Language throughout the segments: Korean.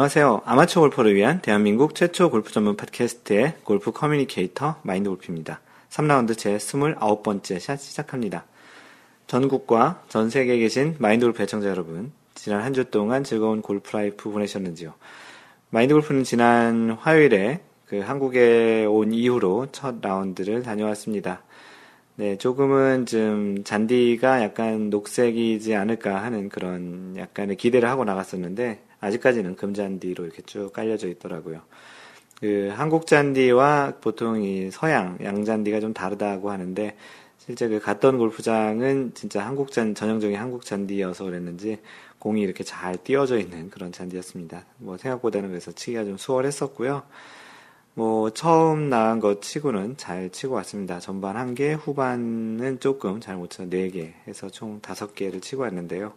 안녕하세요. 아마추어 골퍼를 위한 대한민국 최초 골프 전문 팟캐스트의 골프 커뮤니케이터 마인드 골프입니다. 3라운드 제29번째 샷 시작합니다. 전국과 전 세계에 계신 마인드 골프 애청자 여러분, 지난 한 주 동안 즐거운 골프 라이프 보내셨는지요? 마인드 골프는 지난 화요일에 그 한국에 온 이후로 첫 라운드를 다녀왔습니다. 네, 조금은 좀 잔디가 약간 녹색이지 않을까 하는 그런 약간의 기대를 하고 나갔었는데 아직까지는 금잔디로 이렇게 쭉 깔려져 있더라고요. 그 한국 잔디와 보통 이 서양 양잔디가 좀 다르다고 하는데 실제 그 갔던 골프장은 진짜 한국 잔 전형적인 한국 잔디여서 그랬는지 공이 이렇게 잘 띄어져 있는 그런 잔디였습니다. 뭐 생각보다는 그래서 치기가 좀 수월했었고요. 뭐 처음 나간 것 치고는 잘 치고 왔습니다. 전반 한 개, 후반은 조금 잘 못 쳐서 네 개 해서 총 다섯 개를 치고 왔는데요.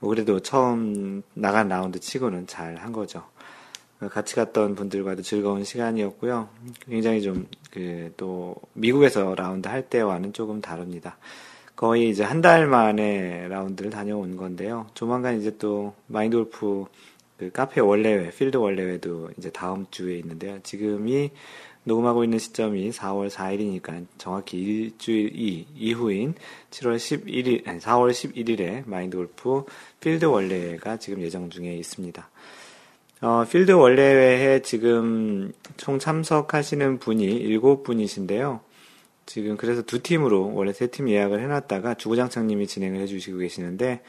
뭐 그래도 처음 나간 라운드 치고는 잘 한 거죠. 같이 갔던 분들과도 즐거운 시간이었고요. 굉장히 좀, 그, 또, 미국에서 라운드 할 때와는 조금 다릅니다. 거의 이제 한 달 만에 라운드를 다녀온 건데요. 조만간 이제 또, 마인드 골프 그 카페 월례회, 필드 월례회도 이제 다음 주에 있는데요. 지금 이 녹음하고 있는 시점이 4월 4일이니까 정확히 일주일 이, 이후인 7월 11일, 아니 4월 11일에 마인드 골프 필드 원래회가 지금 예정 중에 있습니다. 어, 필드 원래회에 지금 총 참석하시는 분이 7분이신데요. 지금 그래서 두 팀으로 원래 세 팀 예약을 해놨다가 주구장창님이 진행을 해주시고 계시는데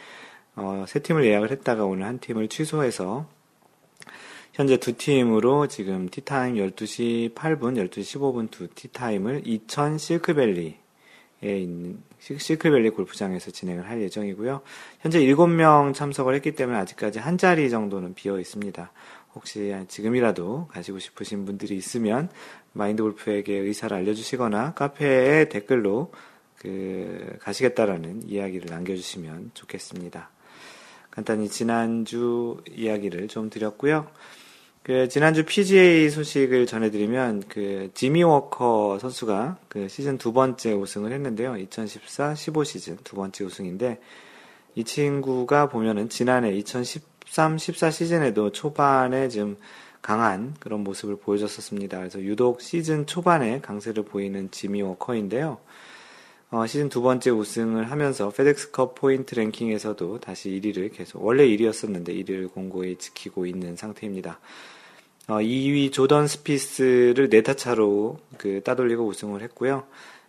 어, 세 팀을 예약을 했다가 오늘 한 팀을 취소해서 현재 두 팀으로 지금 티타임 12시 8분, 12시 15분 두 티타임을 2000 실크밸리에 있는 실크밸리 골프장에서 진행을 할 예정이고요. 현재 7명 참석을 했기 때문에 아직까지 한 자리 정도는 비어 있습니다. 혹시 지금이라도 가시고 싶으신 분들이 있으면 마인드 골프에게 의사를 알려주시거나 카페에 댓글로 그 가시겠다라는 이야기를 남겨주시면 좋겠습니다. 간단히 지난주 이야기를 좀 드렸고요. 그 지난주 PGA 소식을 전해드리면 그 지미 워커 선수가 그 시즌 두 번째 우승을 했는데요. 2014-15 시즌 두 번째 우승인데 이 친구가 보면은 지난해 2013-14 시즌에도 초반에 좀 강한 그런 모습을 보여줬었습니다. 그래서 유독 시즌 초반에 강세를 보이는 지미 워커인데요. 어, 시즌 두 번째 우승을 하면서 페덱스컵 포인트 랭킹에서도 다시 1위를 계속 원래 1위였었는데 1위를 공고히 지키고 있는 상태입니다. 어, 2위 조던 스피스를 네 타 차로 그 따돌리고 우승을 했고요.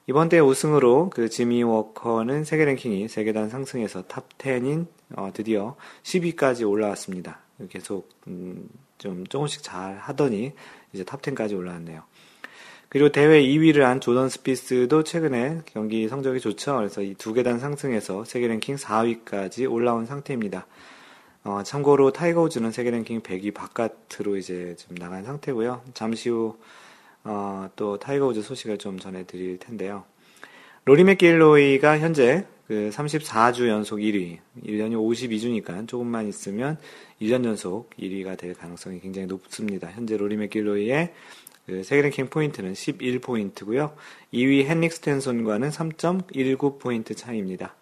이번 대회 우승으로 그 지미 워커는 세계 랭킹이 세 계단 상승해서 탑 10인 어, 드디어 10위까지 올라왔습니다. 계속 음, 좀 조금씩 잘 하더니 이제 탑 10까지 올라왔네요. 그리고 대회 2위를 한 조던 스피스도 최근에 경기 성적이 좋죠. 그래서 이 두 계단 상승해서 세계 랭킹 4위까지 올라온 상태입니다. 어, 참고로 타이거 우즈는 세계 랭킹 100위 바깥으로 이제 좀 나간 상태고요. 잠시 후, 어, 또 타이거 우즈 소식을 좀 전해드릴 텐데요. 로리 매킬로이가 현재 그 34주 연속 1위, 1년이 52주니까 조금만 있으면 1년 연속 1위가 될 가능성이 굉장히 높습니다. 현재 로리 매킬로이의 그 세계 랭킹 포인트는 11포인트고요. 2위 헨릭 스탠손과는 3.19포인트 차이입니다.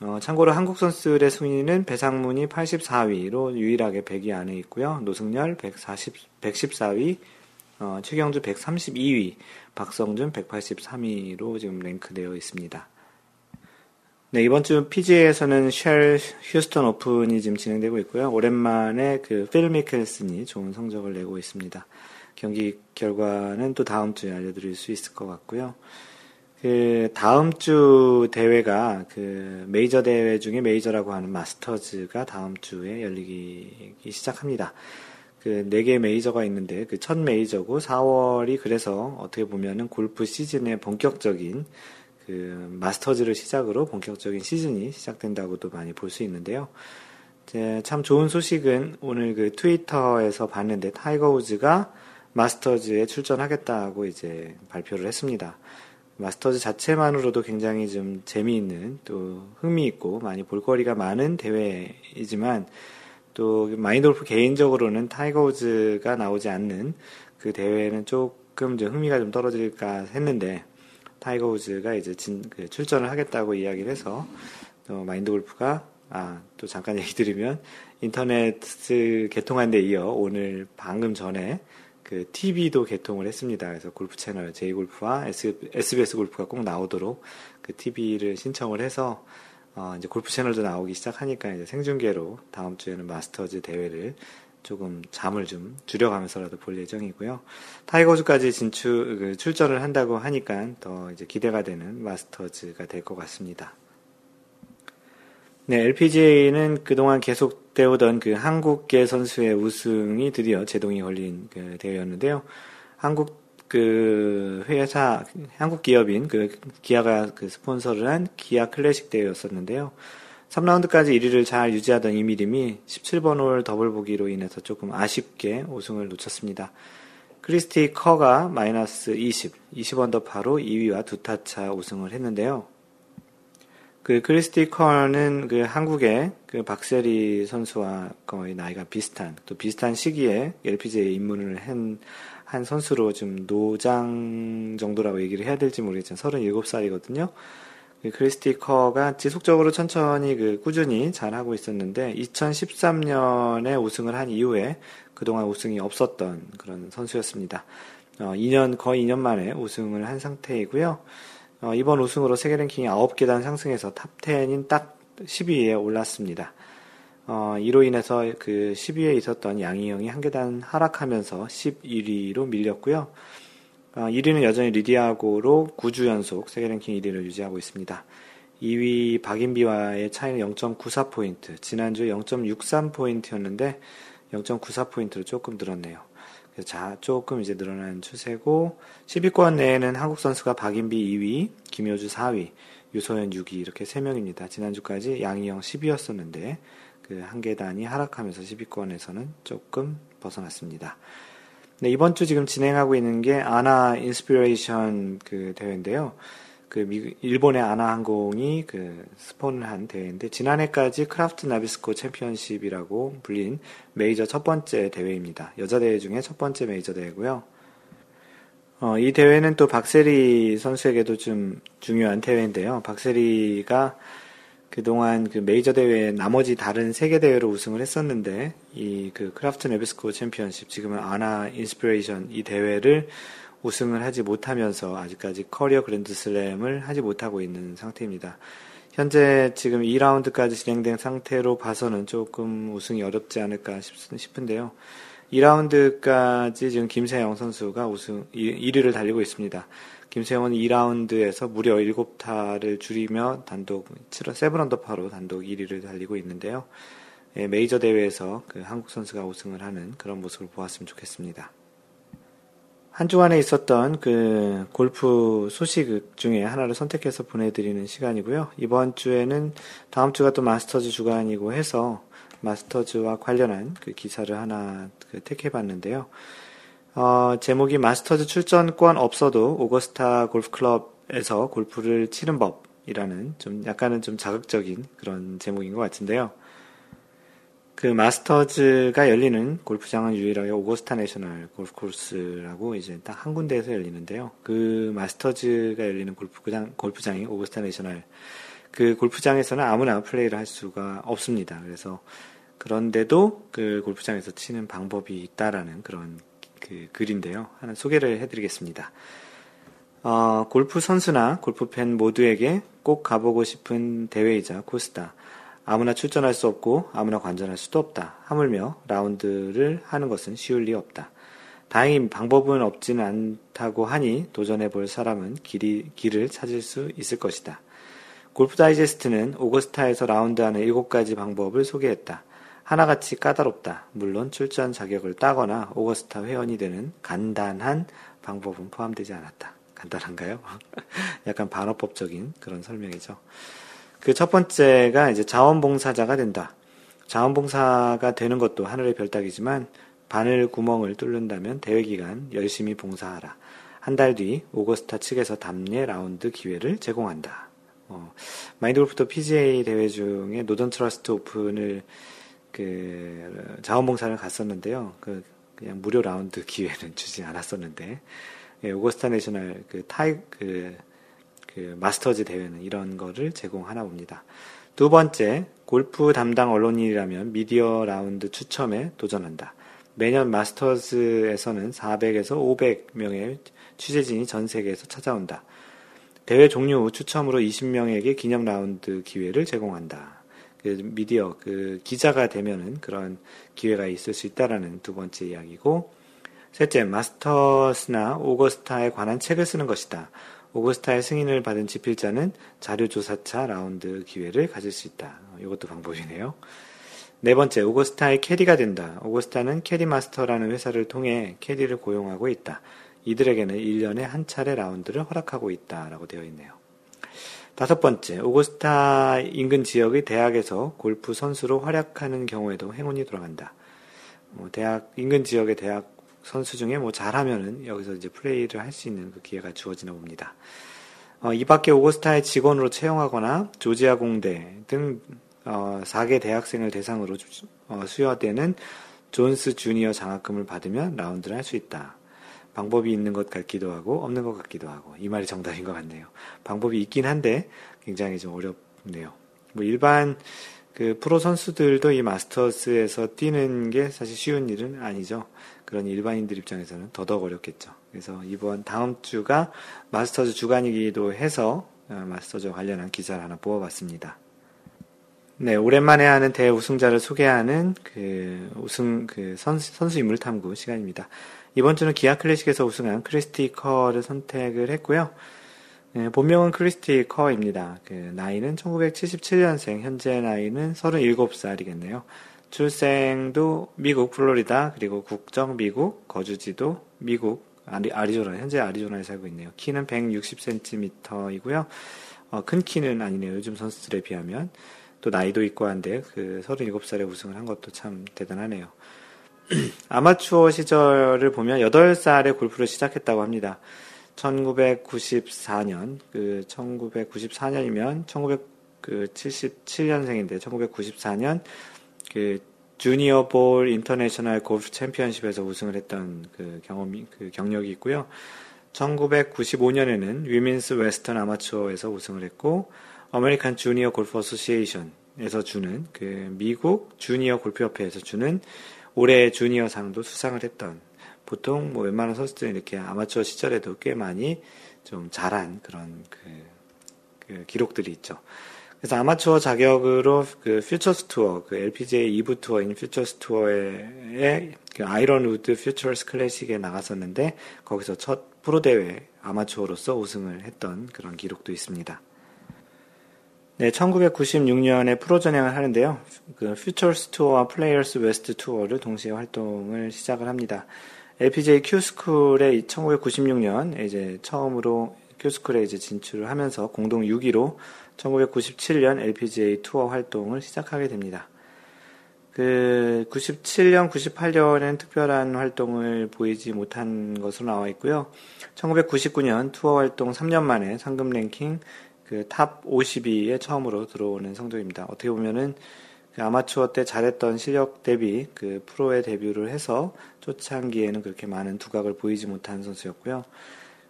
어, 참고로 한국 선수들의 순위는 배상문이 84위로 유일하게 100위 안에 있고요. 노승열 140, 114위, 어, 최경주 132위, 박성준 183위로 지금 랭크되어 있습니다. 네, 이번 주 PGA에서는 쉘 휴스턴 오픈이 지금 진행되고 있고요. 오랜만에 그 필 미켈슨이 좋은 성적을 내고 있습니다. 경기 결과는 또 다음 주에 알려드릴 수 있을 것 같고요. 그 다음 주 대회가 그 메이저 대회 중에 메이저라고 하는 마스터즈가 다음 주에 열리기 시작합니다. 그 네 개 메이저가 있는데 그 첫 메이저고 4월이 그래서 어떻게 보면은 골프 시즌의 본격적인 그 마스터즈를 시작으로 본격적인 시즌이 시작된다고도 많이 볼 수 있는데요. 참 좋은 소식은 오늘 그 트위터에서 봤는데 타이거 우즈가 마스터즈에 출전하겠다고 이제 발표를 했습니다. 마스터즈 자체만으로도 굉장히 좀 재미있는 또 흥미있고 많이 볼거리가 많은 대회이지만 또 마인드 골프 개인적으로는 타이거 우즈가 나오지 않는 그 대회는 조금 좀 흥미가 좀 떨어질까 했는데 타이거 우즈가 이제 진, 그 출전을 하겠다고 이야기를 해서 또 마인드 골프가 아, 또 잠깐 얘기 드리면, 인터넷 개통한 데 이어 오늘 방금 전에 그 TV도 개통을 했습니다. 그래서 골프 채널 J골프와 SBS 골프가 꼭 나오도록 그 TV를 신청을 해서 어 이제 골프 채널도 나오기 시작하니까 이제 생중계로 다음 주에는 마스터즈 대회를 조금 잠을 좀 줄여가면서라도 볼 예정이고요. 타이거즈까지 진출 그 출전을 한다고 하니까 더 이제 기대가 되는 마스터즈가 될 것 같습니다. 네, LPGA는 그동안 계속 오던 그 한국계 선수의 우승이 드디어 제동이 걸린 그 대회였는데요. 한국 그 회사, 한국 기업인 그 기아가 그 스폰서를 한 기아 클래식 대회였었는데요. 3라운드까지 1위를 잘 유지하던 이미림이 17번 홀 더블 보기로 인해서 조금 아쉽게 우승을 놓쳤습니다. 크리스티 커가 마이너스 20, 20언더파로 2위와 두 타차 우승을 했는데요. 그 크리스티 커는 그 한국의 그 박세리 선수와 거의 나이가 비슷한 또 비슷한 시기에 LPGA에 입문을 한, 한 선수로 좀 노장 정도라고 얘기를 해야 될지 모르겠지만 37살이거든요. 그 크리스티 커가 지속적으로 천천히 그 꾸준히 잘하고 있었는데 2013년에 우승을 한 이후에 그동안 우승이 없었던 그런 선수였습니다. 어, 2년 거의 2년 만에 우승을 한 상태이고요. 어, 이번 우승으로 세계 랭킹이 9계단 상승해서 top 10인 딱 10위에 올랐습니다. 어, 이로 인해서 그 10위에 있었던 양희영이 한 계단 하락하면서 11위로 밀렸고요. 어, 1위는 여전히 리디아고로 9주 연속 세계 랭킹 1위를 유지하고 있습니다. 2위 박인비와의 차이는 0.94포인트, 지난주에 0.63포인트였는데 0.94포인트로 조금 늘었네요. 자, 조금 이제 늘어난 추세고, 10위권 내에는 한국 선수가 박인비 2위, 김효주 4위, 유소연 6위, 이렇게 3명입니다. 지난주까지 양희영 10위였었는데, 그 한 계단이 하락하면서 10위권에서는 조금 벗어났습니다. 네, 이번 주 지금 진행하고 있는 게 아나 인스피레이션 그 대회인데요. 그 미, 일본의 아나항공이 그 스폰을 한 대회인데 지난해까지 크라프트 나비스코 챔피언십이라고 불린 메이저 첫 번째 대회입니다. 여자 대회 중에 첫 번째 메이저 대회고요. 어, 이 대회는 또 박세리 선수에게도 좀 중요한 대회인데요. 박세리가 그동안 그 메이저 대회 나머지 다른 세 개 대회로 우승을 했었는데 이 그 크라프트 네비스코 챔피언십 지금은 아나 인스피레이션 이 대회를 우승을 하지 못하면서 아직까지 커리어 그랜드슬램을 하지 못하고 있는 상태입니다. 현재 지금 2라운드까지 진행된 상태로 봐서는 조금 우승이 어렵지 않을까 싶은데요. 2라운드까지 지금 김세영 선수가 우승 1위를 달리고 있습니다. 김세영은 2라운드에서 무려 7타를 줄이며 단독 7, 7언더파로 단독 1위를 달리고 있는데요. 예, 메이저 대회에서 그 한국 선수가 우승을 하는 그런 모습을 보았으면 좋겠습니다. 한 주간에 있었던 그 골프 소식 중에 하나를 선택해서 보내드리는 시간이고요. 이번 주에는 다음 주가 또 마스터즈 주간이고 해서 마스터즈와 관련한 그 기사를 하나 그 택해봤는데요. 어, 제목이 마스터즈 출전권 없어도 오거스타 골프클럽에서 골프를 치는 법이라는 좀 약간은 좀 자극적인 그런 제목인 것 같은데요. 그 마스터즈가 열리는 골프장은 유일하게 오거스타 내셔널 골프 코스라고 이제 딱 한 군데에서 열리는데요. 그 마스터즈가 열리는 골프장, 골프장이 오거스타 내셔널. 그 골프장에서는 아무나 플레이를 할 수가 없습니다. 그래서 그런데도 그 골프장에서 치는 방법이 있다라는 그런 그 글인데요. 하나 소개를 해드리겠습니다. 어, 골프 선수나 골프 팬 모두에게 꼭 가보고 싶은 대회이자 코스다. 아무나 출전할 수 없고 아무나 관전할 수도 없다. 하물며 라운드를 하는 것은 쉬울 리 없다. 다행히 방법은 없지는 않다고 하니 도전해 볼 사람은 길이, 길을 찾을 수 있을 것이다. 골프 다이제스트는 오거스타에서 라운드하는 7가지 방법을 소개했다. 하나같이 까다롭다. 물론 출전 자격을 따거나 오거스타 회원이 되는 간단한 방법은 포함되지 않았다. 간단한가요? 약간 반어법적인 그런 설명이죠. 그 첫 번째가 이제 자원봉사자가 된다. 자원봉사가 되는 것도 하늘의 별따기지만 바늘 구멍을 뚫는다면 대회 기간 열심히 봉사하라. 한 달 뒤 오거스타 측에서 답례 라운드 기회를 제공한다. 어, 마인드 골프도 PGA 대회 중에 노던 트러스트 오픈을 그 자원봉사를 갔었는데요. 그 그냥 무료 라운드 기회는 주지 않았었는데 예, 오거스타 내셔널 그 타이 그, 그 마스터즈 대회는 이런 거를 제공하나 봅니다. 두 번째, 골프 담당 언론인이라면 미디어 라운드 추첨에 도전한다. 매년 마스터즈에서는 400에서 500명의 취재진이 전 세계에서 찾아온다. 대회 종료 후 추첨으로 20명에게 기념 라운드 기회를 제공한다. 그 미디어 그 기자가 되면은 그런 기회가 있을 수 있다라는 두 번째 이야기고 셋째 마스터스나 오거스타에 관한 책을 쓰는 것이다. 오거스타의 승인을 받은 지필자는 자료조사차 라운드 기회를 가질 수 있다. 이것도 방법이네요. 네 번째, 오거스타의 캐디가 된다. 오거스타는 캐디 마스터라는 회사를 통해 캐디를 고용하고 있다. 이들에게는 1년에 한 차례 라운드를 허락하고 있다 라고 되어 있네요. 다섯 번째, 오거스타 인근 지역의 대학에서 골프 선수로 활약하는 경우에도 행운이 돌아간다. 뭐 대학 인근 지역의 대학 선수 중에 뭐 잘하면은 여기서 이제 플레이를 할 수 있는 그 기회가 주어지나 봅니다. 어, 이 밖에 오거스타의 직원으로 채용하거나 조지아 공대 등 어, 4개 대학생을 대상으로 어, 수여되는 존스 주니어 장학금을 받으면 라운드를 할 수 있다. 방법이 있는 것 같기도 하고 없는 것 같기도 하고 이 말이 정답인 것 같네요. 방법이 있긴 한데 굉장히 좀 어렵네요. 뭐 일반 그 프로 선수들도 이 마스터스에서 뛰는 게 사실 쉬운 일은 아니죠. 그런 일반인들 입장에서는 더더욱 어렵겠죠. 그래서 이번 다음 주가 마스터즈 주간이기도 해서 어, 마스터즈 관련한 기사를 하나 뽑아봤습니다. 네, 오랜만에 하는 대회 우승자를 소개하는 그 우승 그 선수, 선수 인물 탐구 시간입니다. 이번 주는 기아 클래식에서 우승한 크리스티 커를 선택을 했고요. 네, 본명은 크리스티 커입니다. 그 나이는 1977년생, 현재 나이는 37살이겠네요. 출생도 미국 플로리다, 그리고 국적 미국, 거주지도 미국, 아리, 아리조나, 현재 아리조나에 살고 있네요. 키는 160cm이고요. 어, 큰 키는 아니네요. 요즘 선수들에 비하면. 또 나이도 있고 한데 그 37살에 우승을 한 것도 참 대단하네요. 아마추어 시절을 보면 8살에 골프를 시작했다고 합니다. 1994년, 그 1994년이면 1977년생인데 1994년 그 주니어 볼 인터내셔널 골프 챔피언십에서 우승을 했던 그 경험이 그 경력이 있고요. 1995년에는 위민스 웨스턴 아마추어에서 우승을 했고 아메리칸 주니어 골프 어소시에이션에서 주는 그 미국 주니어 골프 협회에서 주는 올해 주니어 상도 수상을 했던 보통 뭐 웬만한 선수들은 이렇게 아마추어 시절에도 꽤 많이 좀 잘한 그런 그, 그 기록들이 있죠. 그래서 아마추어 자격으로 그 퓨처스 투어, 그 LPGA 2부 투어인 퓨처스 투어에 그 아이런 우드 퓨처스 클래식에 나갔었는데 거기서 첫 프로 대회 아마추어로서 우승을 했던 그런 기록도 있습니다. 네, 1996년에 프로 전향을 하는데요. 그 퓨처스 투어와 플레이어스 웨스트 투어를 동시에 활동을 시작을 합니다. LPGA 큐스쿨에 1996년 이제 처음으로 큐스쿨에 이제 진출을 하면서 공동 6위로 1997년 LPGA 투어 활동을 시작하게 됩니다. 그 97년, 98년엔 특별한 활동을 보이지 못한 것으로 나와 있고요. 1999년 투어 활동 3년 만에 상금 랭킹 그 top 52에 처음으로 들어오는 성적입니다. 어떻게 보면은 그 아마추어 때 잘했던 실력 대비 그 프로에 데뷔를 해서 초창기에는 그렇게 많은 두각을 보이지 못한 선수였고요.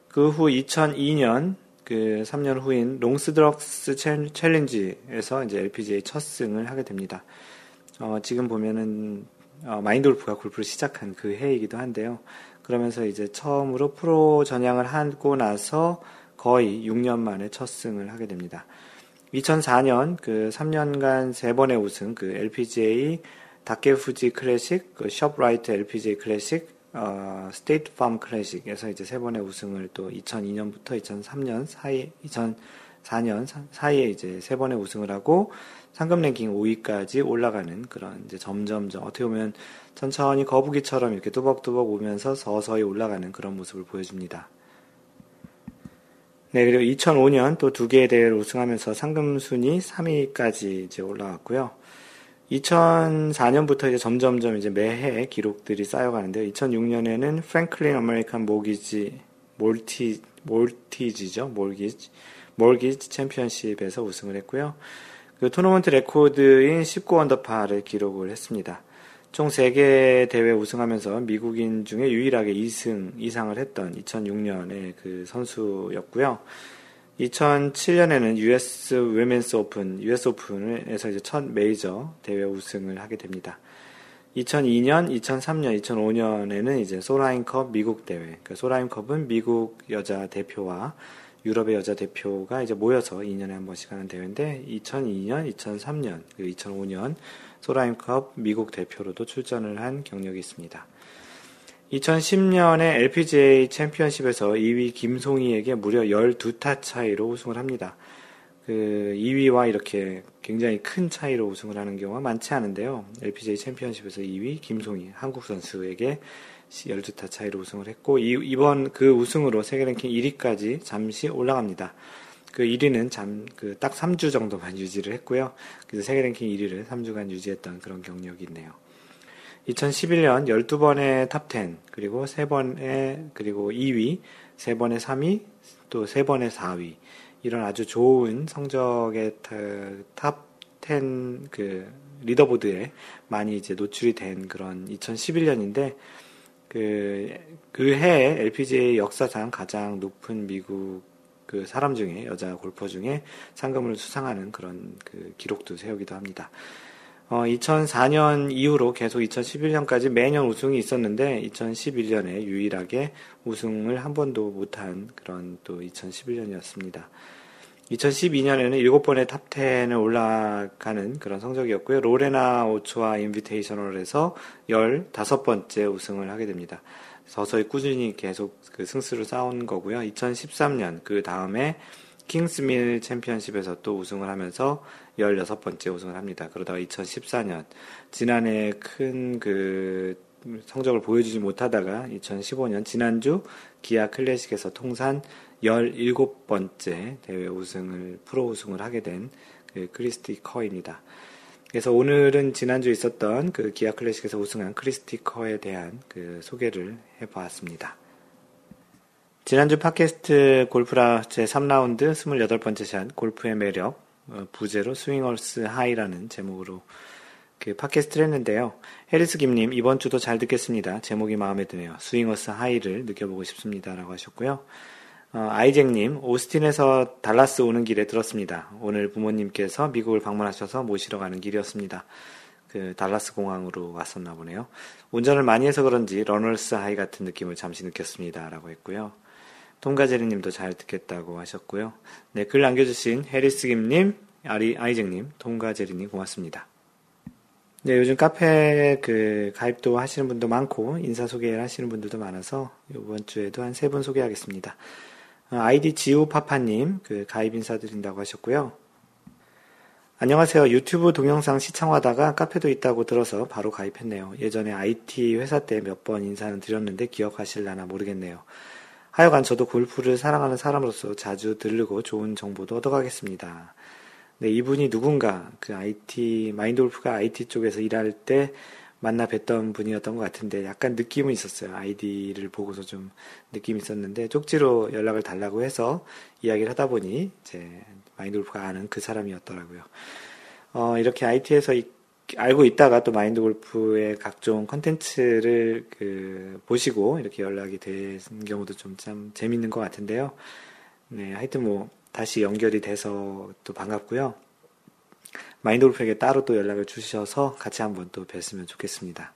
그 후 2002년 그 3년 후인 롱스드럭스 챌린지에서 이제 LPGA 첫 승을 하게 됩니다. 어, 지금 보면은 어, 마인드 골프가 골프를 시작한 그 해이기도 한데요. 그러면서 이제 처음으로 프로 전향을 하고 나서 거의 6년 만에 첫 승을 하게 됩니다. 2004년 그 3년간 3번의 우승 그 LPGA 다케푸지 클래식, 그 숍라이트 LPGA 클래식, 어, 스테이트 팜 클래식에서 이제 세 번의 우승을 또 2002년부터 2003년 사이 2004년 사이에 이제 세 번의 우승을 하고 상금 랭킹 5위까지 올라가는 그런 이제 점점점 어떻게 보면 천천히 거북이처럼 이렇게 뚜벅뚜벅 오면서 서서히 올라가는 그런 모습을 보여줍니다. 네, 그리고 2005년 또 두 개의 대회를 우승하면서 상금 순위 3위까지 이제 올라왔고요. 2004년부터 이제 점점점 이제 매해 기록들이 쌓여가는데요. 2006년에는 프랭클린 아메리칸 모기지 몰티 몰티지죠, 몰기지 몰기지 챔피언십에서 우승을 했고요. 그 토너먼트 레코드인 19 언더파를 기록을 했습니다. 총 3개 대회 우승하면서 미국인 중에 유일하게 2승 이상을 했던 2006년의 그 선수였고요. 2007년에는 US Women's Open, US 오픈에서 이제 첫 메이저 대회 우승을 하게 됩니다. 2002년, 2003년, 2005년에는 이제 솔하임컵 미국 대회. 그러니까 솔하임컵은 미국 여자 대표와 유럽의 여자 대표가 이제 모여서 2년에 한 번씩 하는 대회인데 2002년, 2003년, 그리고 2005년 소라인컵 미국 대표로도 출전을 한 경력이 있습니다. 2010년에 LPGA 챔피언십에서 2위 김송희에게 무려 12타 차이로 우승을 합니다. 그 2위와 이렇게 굉장히 큰 차이로 우승을 하는 경우가 많지 않은데요. LPGA 챔피언십에서 2위 김송희 한국 선수에게 12타 차이로 우승을 했고 이번 그 우승으로 세계 랭킹 1위까지 잠시 올라갑니다. 그 1위는 잠 그 딱 3주 정도만 유지를 했고요. 그래서 세계 랭킹 1위를 3주간 유지했던 그런 경력이 있네요. 2011년 12번의 top 10, 그리고 3번의, 그리고 2위, 3번의 3위, 또 3번의 4위. 이런 아주 좋은 성적의 top 10 그 리더보드에 많이 이제 노출이 된 그런 2011년인데, 그, 그 해에 LPGA 역사상 가장 높은 미국 그 사람 중에, 여자 골퍼 중에 상금을 수상하는 그런 그 기록도 세우기도 합니다. 어, 2004년 이후로 계속 2011년까지 매년 우승이 있었는데 2011년에 유일하게 우승을 한 번도 못한 그런 또 2011년이었습니다. 2012년에는 7번의 탑10을 올라가는 그런 성적이었고요. 로레나 오초아 인비테이셔널에서 15번째 우승을 하게 됩니다. 서서히 꾸준히 계속 그 승수를 쌓은 거고요. 2013년 그 다음에 킹스밀 챔피언십에서 또 우승을 하면서 16번째 우승을 합니다. 그러다가 2014년 지난해 큰 그 성적을 보여주지 못하다가 2015년 지난주 기아 클래식에서 통산 17번째 대회 우승을 프로 우승을 하게 된 그 크리스티 커입니다. 그래서 오늘은 지난주 있었던 그 기아 클래식에서 우승한 크리스티 커에 대한 그 소개를 해보았습니다. 지난주 팟캐스트 골프라 제 3라운드 28번째 샷 골프의 매력 어, 부제로 swinger's high라는 제목으로 그 팟캐스트를 했는데요. 해리스 김님 이번 주도 잘 듣겠습니다. 제목이 마음에 드네요. swinger's high를 느껴보고 싶습니다라고 하셨고요. 어, 아이잭님 오스틴에서 달라스 오는 길에 들었습니다. 오늘 부모님께서 미국을 방문하셔서 모시러 가는 길이었습니다. 그 달라스 공항으로 왔었나 보네요. 운전을 많이 해서 그런지 runner's high 같은 느낌을 잠시 느꼈습니다라고 했고요. 통가제리님도 잘 듣겠다고 하셨고요. 네, 글 남겨주신 해리스 김님, 아리, 아이잭님, 통가제리님 고맙습니다. 네, 요즘 카페 그 가입도 하시는 분도 많고 인사 소개를 하시는 분들도 많아서 이번 주에도 한 세 분 소개하겠습니다. 어, 아이디 지우파파님 그 가입 인사드린다고 하셨고요. 안녕하세요. 유튜브 동영상 시청하다가 카페도 있다고 들어서 바로 가입했네요. 예전에 IT 회사 때 몇 번 인사는 드렸는데 기억하실라나 모르겠네요. 하여간 저도 골프를 사랑하는 사람으로서 자주 들르고 좋은 정보도 얻어가겠습니다. 네, 이분이 누군가 그 IT 마인드 골프가 IT 쪽에서 일할 때 만나 뵀던 분이었던 것 같은데 약간 느낌은 있었어요. 아이디를 보고서 좀 느낌이 있었는데 쪽지로 연락을 달라고 해서 이야기를 하다 보니 이제 마인드 골프가 아는 그 사람이었더라고요. 어, 이렇게 IT에서 알고 있다가 또 마인드 골프의 각종 컨텐츠를 그 보시고 이렇게 연락이 된 경우도 좀 참 재밌는 것 같은데요. 네, 하여튼 뭐 다시 연결이 돼서 또 반갑고요. 마인드 골프에게 따로 또 연락을 주셔서 같이 한번 또 뵀으면 좋겠습니다.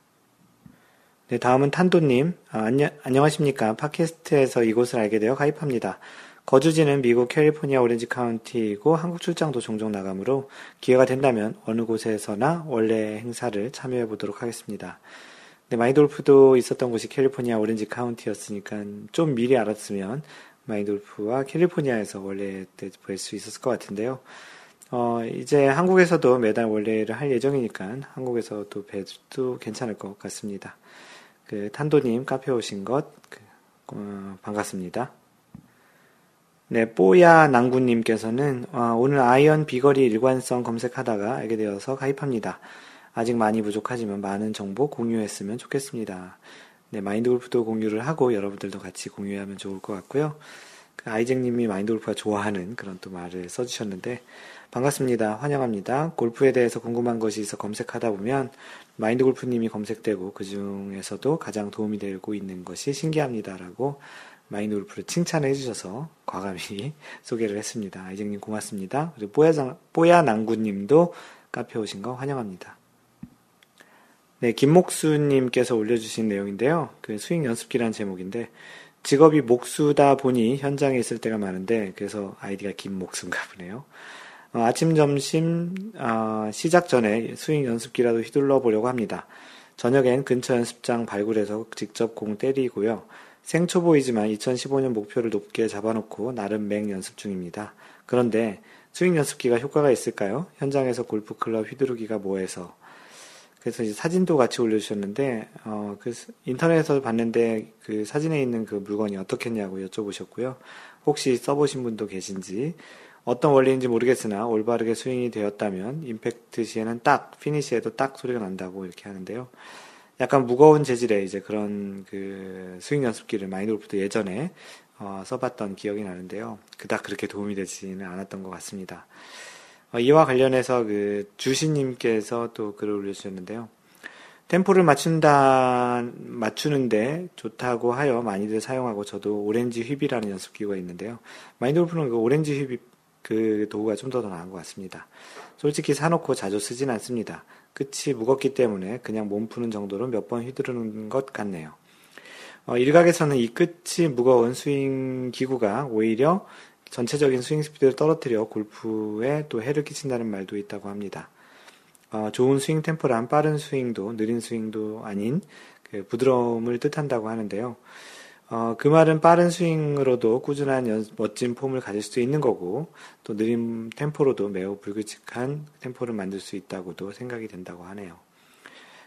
네, 다음은 탄도님. 아, 안녕, 안녕하십니까. 팟캐스트에서 이곳을 알게 되어 가입합니다. 거주지는 미국 캘리포니아 오렌지 카운티이고 한국 출장도 종종 나가므로 기회가 된다면 어느 곳에서나 원래 행사를 참여해 보도록 하겠습니다. 네, 마인돌프도 있었던 곳이 캘리포니아 오렌지 카운티였으니까 좀 미리 알았으면 마인드 골프와 캘리포니아에서 원래 뵐수 있었을 것 같은데요. 어, 이제 한국에서도 매달 월례를 할 예정이니까 한국에서도 봬도 괜찮을 것 같습니다. 그 탄도님 카페 오신 것 그, 어, 반갑습니다. 네, 뽀야 낭구님께서는 어, 오늘 아이언 비거리 일관성 검색하다가 알게 되어서 가입합니다. 아직 많이 부족하지만 많은 정보 공유했으면 좋겠습니다. 네, 마인드 골프도 공유를 하고 여러분들도 같이 공유하면 좋을 것 같고요. 그 아이잭님이 마인드 골프가 좋아하는 그런 또 말을 써주셨는데 반갑습니다. 환영합니다. 골프에 대해서 궁금한 것이 있어 검색하다 보면 마인드 골프님이 검색되고 그 중에서도 가장 도움이 되고 있는 것이 신기합니다라고 마인드 골프를 칭찬해 주셔서 과감히 소개를 했습니다. 아이쟁님 고맙습니다. 그리고 뽀야장, 뽀야낭구님도 카페 오신 거 환영합니다. 네, 김목수님께서 올려주신 내용인데요. 그 스윙 연습기라는 제목인데, 직업이 목수다 보니 현장에 있을 때가 많은데, 그래서 아이디가 김목수인가 보네요. 어, 아침, 점심, 어, 시작 전에 스윙 연습기라도 휘둘러 보려고 합니다. 저녁엔 근처 연습장 발굴해서 직접 공 때리고요. 생초보이지만 2015년 목표를 높게 잡아놓고 나름 맹 연습 중입니다. 그런데 스윙 연습기가 효과가 있을까요? 현장에서 골프 클럽 휘두르기가 뭐해서. 그래서 이제 사진도 같이 올려주셨는데, 어, 그 인터넷에서 봤는데 그 사진에 있는 그 물건이 어떻겠냐고 여쭤보셨고요. 혹시 써보신 분도 계신지, 어떤 원리인지 모르겠으나 올바르게 스윙이 되었다면 임팩트 시에는 딱, 피니시에도 딱 소리가 난다고 이렇게 하는데요. 약간 무거운 재질의 이제 그런 그 스윙 연습기를 마인드 골프도 예전에 어, 써봤던 기억이 나는데요. 그닥 그렇게 도움이 되지는 않았던 것 같습니다. 어, 이와 관련해서 그 주시님께서 또 글을 올려주셨는데요. 템포를 맞춘다, 맞추는데 좋다고 하여 많이들 사용하고 저도 오렌지 휘비라는 연습기가 있는데요. 마인드 골프는 그 오렌지 휘비 그 도구가 좀 더 나은 것 같습니다. 솔직히 사놓고 자주 쓰진 않습니다. 끝이 무겁기 때문에 그냥 몸 푸는 정도로 몇 번 휘두르는 것 같네요. 어, 일각에서는 이 끝이 무거운 스윙 기구가 오히려 전체적인 스윙 스피드를 떨어뜨려 골프에 또 해를 끼친다는 말도 있다고 합니다. 어, 좋은 스윙 템포란 빠른 스윙도 느린 스윙도 아닌 그 부드러움을 뜻한다고 하는데요. 어, 그 말은 빠른 스윙으로도 꾸준한 연, 멋진 폼을 가질 수 있는 거고, 또 느린 템포로도 매우 불규칙한 템포를 만들 수 있다고도 생각이 된다고 하네요.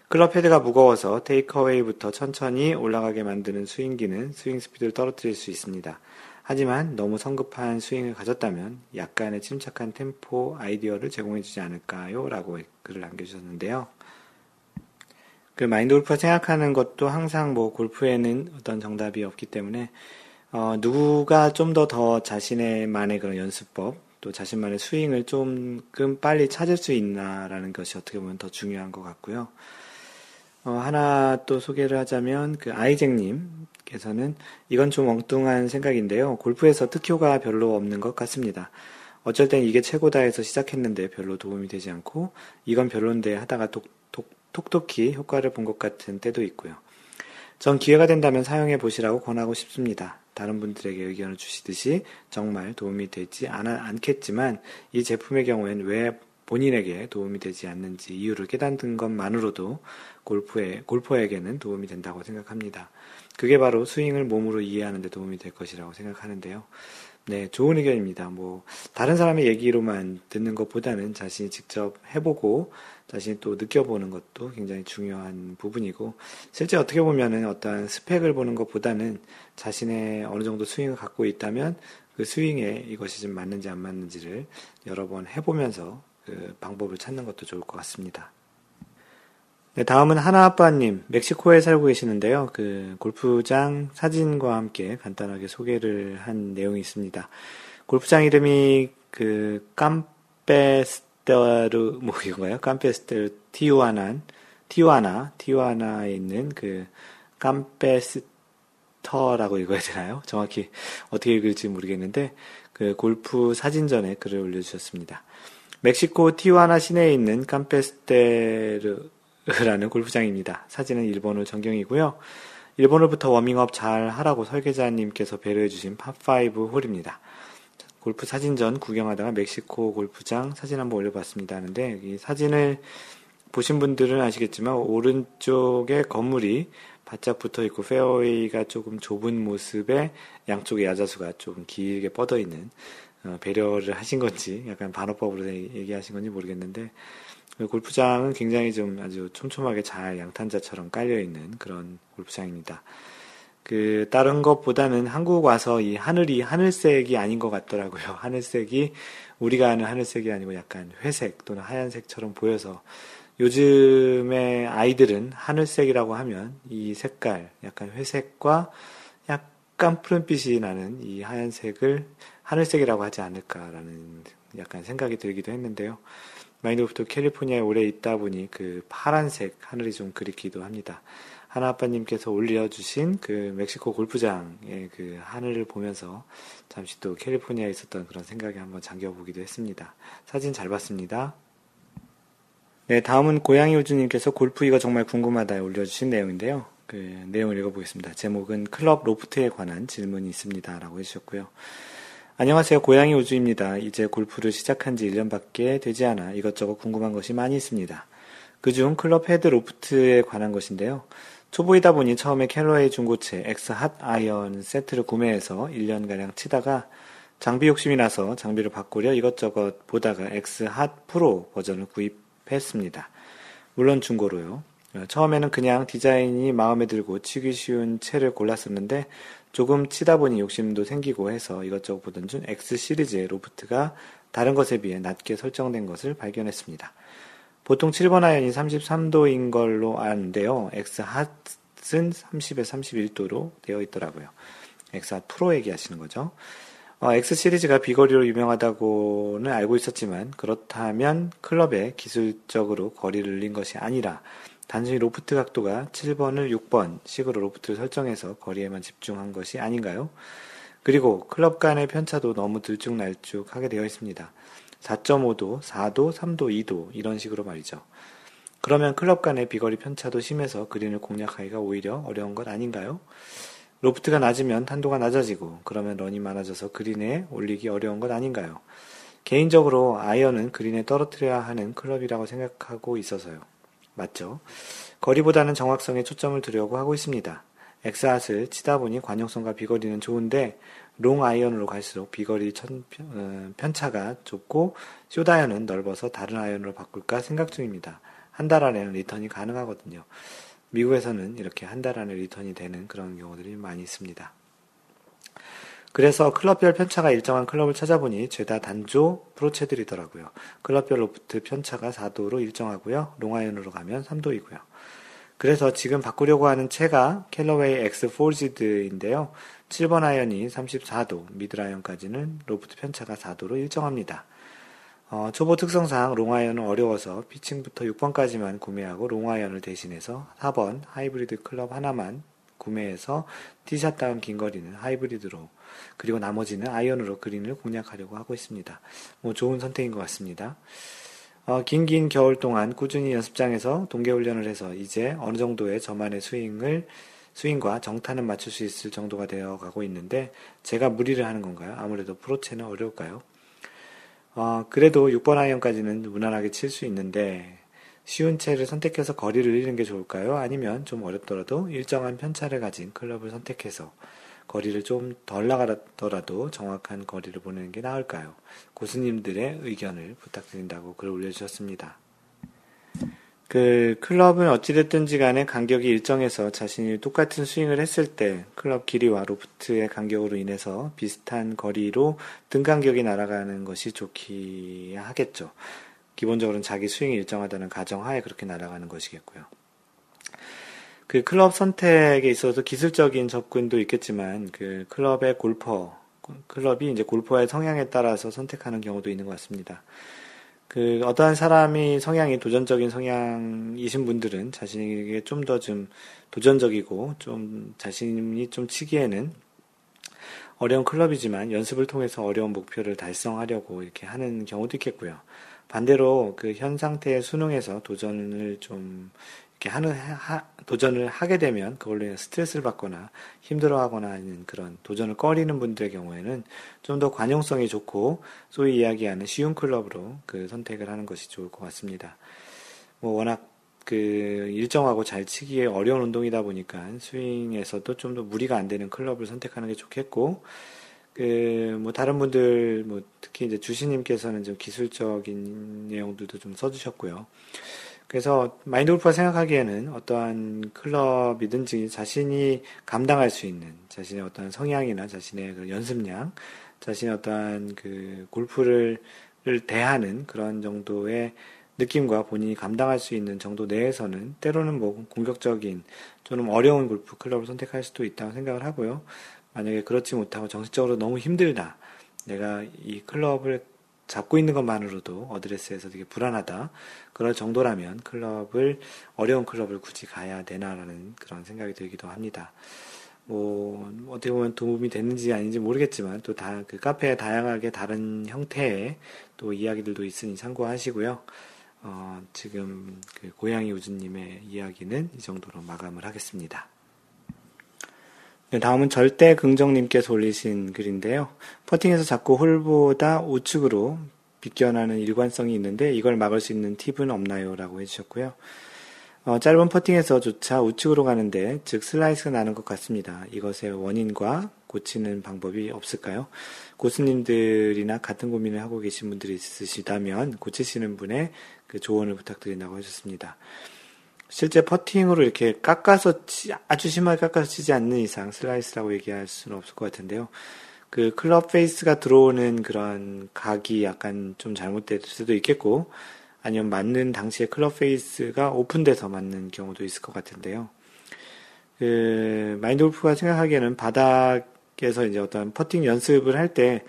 클럽 헤드가 무거워서 takeaway부터 천천히 올라가게 만드는 스윙기는 스윙 스피드를 떨어뜨릴 수 있습니다. 하지만 너무 성급한 스윙을 가졌다면 약간의 침착한 템포 아이디어를 제공해주지 않을까요? 라고 글을 남겨주셨는데요. 그 마인드 골프가 생각하는 것도 항상 뭐 골프에는 어떤 정답이 없기 때문에 어, 누가 좀 더 더 자신의만의 그런 연습법 또 자신만의 스윙을 조금 빨리 찾을 수 있나라는 것이 어떻게 보면 더 중요한 것 같고요. 어, 하나 또 소개를 하자면 그 아이쟁님께서는 이건 좀 엉뚱한 생각인데요. 골프에서 특효가 별로 없는 것 같습니다. 어쩔 땐 이게 최고다 해서 시작했는데 별로 도움이 되지 않고 이건 별론데 하다가 또 톡톡히 효과를 본 것 같은 때도 있고요. 전 기회가 된다면 사용해 보시라고 권하고 싶습니다. 다른 분들에게 의견을 주시듯이 정말 도움이 되지 않, 않겠지만 이 제품의 경우엔 왜 본인에게 도움이 되지 않는지 이유를 깨닫는 것만으로도 골프에, 골퍼에게는 도움이 된다고 생각합니다. 그게 바로 스윙을 몸으로 이해하는 데 도움이 될 것이라고 생각하는데요. 네, 좋은 의견입니다. 뭐, 다른 사람의 얘기로만 듣는 것보다는 자신이 직접 해보고 자신이 또 느껴보는 것도 굉장히 중요한 부분이고, 실제 어떻게 보면은 어떤 스펙을 보는 것보다는 자신의 어느 정도 스윙을 갖고 있다면 그 스윙에 이것이 좀 맞는지 안 맞는지를 여러 번 해보면서 그 방법을 찾는 것도 좋을 것 같습니다. 네, 다음은 하나아빠님, 멕시코에 살고 계시는데요. 그 골프장 사진과 함께 간단하게 소개를 한 내용이 있습니다. 골프장 이름이 그 깜페스테르 뭐 이건가요? 깜페스테르 티우아난 티우아나 티우아나에 있는 그 깜페스터라고 읽어야 되나요? 정확히 어떻게 읽을지 모르겠는데 그 골프 사진전에 글을 올려주셨습니다. 멕시코 티우아나 시내에 있는 깜페스테르 라는 골프장입니다. 사진은 일본어 전경이고요. 일본어부터 워밍업 잘 하라고 설계자님께서 배려해주신 팝5 홀입니다. 골프 사진 전 구경하다가 멕시코 골프장 사진 한번 올려봤습니다 하는데 이 사진을 보신 분들은 아시겠지만 오른쪽에 건물이 바짝 붙어 있고 페어웨이가 조금 좁은 모습에 양쪽에 야자수가 좀 길게 뻗어 있는 어, 배려를 하신 건지 약간 반어법으로 얘기하신 건지 모르겠는데 골프장은 굉장히 좀 아주 촘촘하게 잘 양탄자처럼 깔려 있는 그런 골프장입니다. 그, 다른 것보다는 한국 와서 이 하늘이 하늘색이 아닌 것 같더라고요. 하늘색이 우리가 아는 하늘색이 아니고 약간 회색 또는 하얀색처럼 보여서 요즘의 아이들은 하늘색이라고 하면 이 색깔, 약간 회색과 약간 푸른빛이 나는 이 하얀색을 하늘색이라고 하지 않을까라는 약간 생각이 들기도 했는데요. 마인드부터 캘리포니아에 오래 있다 보니 그 파란색 하늘이 좀 그립기도 합니다. 하나 아빠님께서 올려주신 그 멕시코 골프장의 그 하늘을 보면서 잠시 또 캘리포니아에 있었던 그런 생각에 한번 잠겨보기도 했습니다. 사진 잘 봤습니다. 네, 다음은 고양이 우주님께서 골프 이거 정말 궁금하다 올려주신 내용인데요. 그 내용을 읽어보겠습니다. 제목은 클럽 로프트에 관한 질문이 있습니다. 라고 해주셨고요. 안녕하세요. 고양이 우주입니다. 이제 골프를 시작한 지 1년밖에 되지 않아 이것저것 궁금한 것이 많이 있습니다. 그중 클럽 헤드 로프트에 관한 것인데요. 초보이다 보니 처음에 캘러웨이 중고채 X Hot 아이언 세트를 구매해서 1년가량 치다가 장비 욕심이 나서 장비를 바꾸려 이것저것 보다가 X Hot Pro 버전을 구입했습니다. 물론 중고로요. 처음에는 그냥 디자인이 마음에 들고 치기 쉬운 채를 골랐었는데 조금 치다 보니 욕심도 생기고 해서 이것저것 보던 중 X 시리즈의 로프트가 다른 것에 비해 낮게 설정된 것을 발견했습니다. 보통 7번 아이언이 33도인 걸로 아는데요. X 핫은 30에 31도로 되어 있더라고요. X Hot Pro 얘기하시는 거죠. 어, X 시리즈가 비거리로 유명하다고는 알고 있었지만 그렇다면 클럽에 기술적으로 거리를 늘린 것이 아니라 단순히 로프트 각도가 7번을 6번 식으로 로프트를 설정해서 거리에만 집중한 것이 아닌가요? 그리고 클럽 간의 편차도 너무 들쭉날쭉 하게 되어 있습니다. 4.5도, 4도, 3도, 2도 이런 식으로 말이죠. 그러면 클럽 간의 비거리 편차도 심해서 그린을 공략하기가 오히려 어려운 것 아닌가요? 로프트가 낮으면 탄도가 낮아지고 그러면 런이 많아져서 그린에 올리기 어려운 것 아닌가요? 개인적으로 아이언은 그린에 떨어뜨려야 하는 클럽이라고 생각하고 있어서요. 맞죠? 거리보다는 정확성에 초점을 두려고 하고 있습니다. 엑스핫을 치다 보니 관용성과 비거리는 좋은데 롱 아이언으로 갈수록 비거리 천, 어, 편차가 좁고 숏아이언은 넓어서 다른 아이언으로 바꿀까 생각 중입니다. 한 달 안에는 return이 가능하거든요. 미국에서는 이렇게 한 달 안에 return이 되는 그런 경우들이 많이 있습니다. 그래서 클럽별 편차가 일정한 클럽을 찾아보니 죄다 단조 프로체들이더라고요. 클럽별 로프트 편차가 4도로 일정하고요. 롱아이언으로 가면 3도이고요. 그래서 지금 바꾸려고 하는 채가 캘러웨이 X Forged인데요. 7번 아이언이 34도, 미드 아이언까지는 로프트 편차가 4도로 일정합니다. 어, 초보 특성상 롱아이언은 어려워서 피칭부터 6번까지만 구매하고 롱아이언을 대신해서 4번 하이브리드 클럽 하나만 구매해서 티샷 다음 긴 거리는 하이브리드로 그리고 나머지는 아이언으로 그린을 공략하려고 하고 있습니다. 뭐 좋은 선택인 것 같습니다. 어, 긴긴 겨울 동안 꾸준히 연습장에서 동계훈련을 해서 이제 어느 정도의 저만의 스윙을 스윙과 정타는 맞출 수 있을 정도가 되어 가고 있는데 제가 무리를 하는 건가요? 아무래도 프로체는 어려울까요? 어, 그래도 6번 아이언까지는 무난하게 칠 수 있는데 쉬운 채를 선택해서 거리를 잃는 게 좋을까요? 아니면 좀 어렵더라도 일정한 편차를 가진 클럽을 선택해서 거리를 좀 덜 나가더라도 정확한 거리를 보내는 게 나을까요? 고수님들의 의견을 부탁드린다고 글을 올려주셨습니다. 그 클럽은 어찌됐든지 간에 간격이 일정해서 자신이 똑같은 스윙을 했을 때 클럽 길이와 로프트의 간격으로 인해서 비슷한 거리로 등 간격이 날아가는 것이 좋기 하겠죠. 기본적으로는 자기 스윙이 일정하다는 가정하에 그렇게 날아가는 것이겠고요. 그 클럽 선택에 있어서 기술적인 접근도 있겠지만 그 클럽의 골퍼 클럽이 이제 골퍼의 성향에 따라서 선택하는 경우도 있는 것 같습니다. 그 어떠한 사람이 성향이 도전적인 성향이신 분들은 자신에게 좀 더좀 좀 도전적이고 좀 자신이 좀 치기에는 어려운 클럽이지만 연습을 통해서 어려운 목표를 달성하려고 이렇게 하는 경우도 있겠고요. 반대로 그 현 상태의 수능에서 도전을 좀 이렇게 하는 하, 도전을 하게 되면 그걸로 인해 스트레스를 받거나 힘들어하거나 하는 그런 도전을 꺼리는 분들의 경우에는 좀 더 관용성이 좋고 소위 이야기하는 쉬운 클럽으로 그 선택을 하는 것이 좋을 것 같습니다. 뭐 워낙 그 일정하고 잘 치기에 어려운 운동이다 보니까 스윙에서도 좀 더 무리가 안 되는 클럽을 선택하는 게 좋겠고 그 뭐 다른 분들 뭐 특히 이제 주시님께서는 좀 기술적인 내용들도 좀 써주셨고요. 그래서 마인드 골프가 생각하기에는 어떠한 클럽이든지 자신이 감당할 수 있는 자신의 어떠한 성향이나 자신의 그 연습량, 자신의 어떠한 그 골프를 대하는 그런 정도의 느낌과 본인이 감당할 수 있는 정도 내에서는 때로는 뭐 공격적인 좀 어려운 골프 클럽을 선택할 수도 있다고 생각을 하고요. 만약에 그렇지 못하고 정신적으로 너무 힘들다. 내가 이 클럽을 잡고 있는 것만으로도 어드레스에서 되게 불안하다. 그럴 정도라면 클럽을, 어려운 클럽을 굳이 가야 되나라는 그런 생각이 들기도 합니다. 뭐, 어떻게 보면 도움이 됐는지 아닌지 모르겠지만, 또 다, 그 카페에 다양하게 다른 형태의 또 이야기들도 있으니 참고하시고요. 어, 지금 그 고양이 우주님의 이야기는 이 정도로 마감을 하겠습니다. 네, 다음은 절대 긍정님께서 올리신 글인데요. 퍼팅에서 자꾸 홀보다 우측으로 비껴나는 일관성이 있는데 이걸 막을 수 있는 팁은 없나요? 라고 해주셨고요. 어, 짧은 퍼팅에서조차 우측으로 가는데 즉 슬라이스가 나는 것 같습니다. 이것의 원인과 고치는 방법이 없을까요? 고수님들이나 같은 고민을 하고 계신 분들이 있으시다면 고치시는 분의 그 조언을 부탁드린다고 하셨습니다. 실제 퍼팅으로 이렇게 깎아서 치, 아주 심하게 깎아서 치지 않는 이상 슬라이스라고 얘기할 수는 없을 것 같은데요. 그 클럽 페이스가 들어오는 그런 각이 약간 좀 잘못될 수도 있겠고 아니면 맞는 당시에 클럽 페이스가 오픈돼서 맞는 경우도 있을 것 같은데요. 그 마인드 골프가 생각하기에는 바닥에서 이제 어떤 퍼팅 연습을 할 때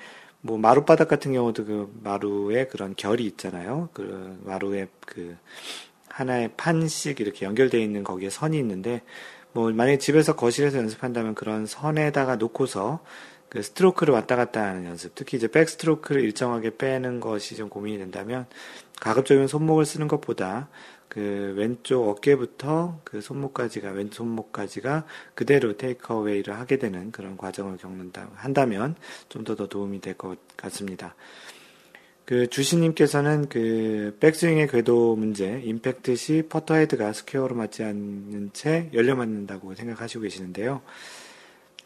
뭐 마루 바닥 같은 경우도 그 마루에 그런 결이 있잖아요. 그 마루에 그 하나의 판씩 이렇게 연결되어 있는 거기에 선이 있는데 뭐 만약에 집에서 거실에서 연습한다면 그런 선에다가 놓고서 그 스트로크를 왔다 갔다 하는 연습, 특히 이제 백스트로크를 일정하게 빼는 것이 좀 고민이 된다면 가급적이면 손목을 쓰는 것보다 그 왼쪽 어깨부터 그 손목까지가 왼손목까지가 그대로 takeaway를 하게 되는 그런 과정을 겪는다 한다면 좀 더 더 도움이 될 것 같습니다. 그 주시님께서는 그 백스윙의 궤도 문제, 임팩트 시 퍼터 헤드가 스퀘어로 맞지 않는 채 열려 맞는다고 생각하시고 계시는데요.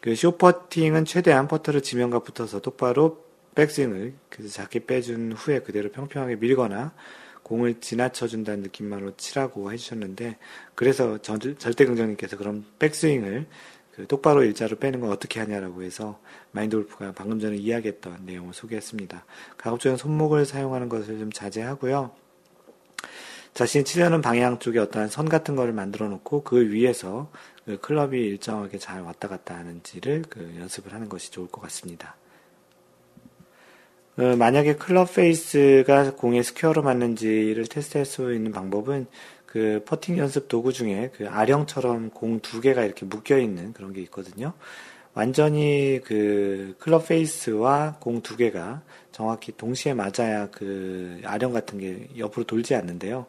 그 쇼퍼팅은 최대한 퍼터를 지면과 붙어서 똑바로 백스윙을 그 작게 빼준 후에 그대로 평평하게 밀거나 공을 지나쳐준다는 느낌만으로 치라고 해주셨는데 그래서 전, 절대 긍정님께서 그럼 백스윙을 그 똑바로 일자로 빼는 건 어떻게 하냐라고 해서 마인드 골프가 방금 전에 이야기했던 내용을 소개했습니다. 가급적이면 손목을 사용하는 것을 좀 자제하고요. 자신이 치려는 방향 쪽에 어떠한 선 같은 거를 만들어 놓고 그 위에서 그 클럽이 일정하게 잘 왔다 갔다 하는지를 그 연습을 하는 것이 좋을 것 같습니다. 어, 만약에 클럽 페이스가 공에 스퀘어로 맞는지를 테스트할 수 있는 방법은 그 퍼팅 연습 도구 중에 그 아령처럼 공 두 개가 이렇게 묶여 있는 그런 게 있거든요. 완전히 그 클럽 페이스와 공 두 개가 정확히 동시에 맞아야 그 아령 같은 게 옆으로 돌지 않는데요.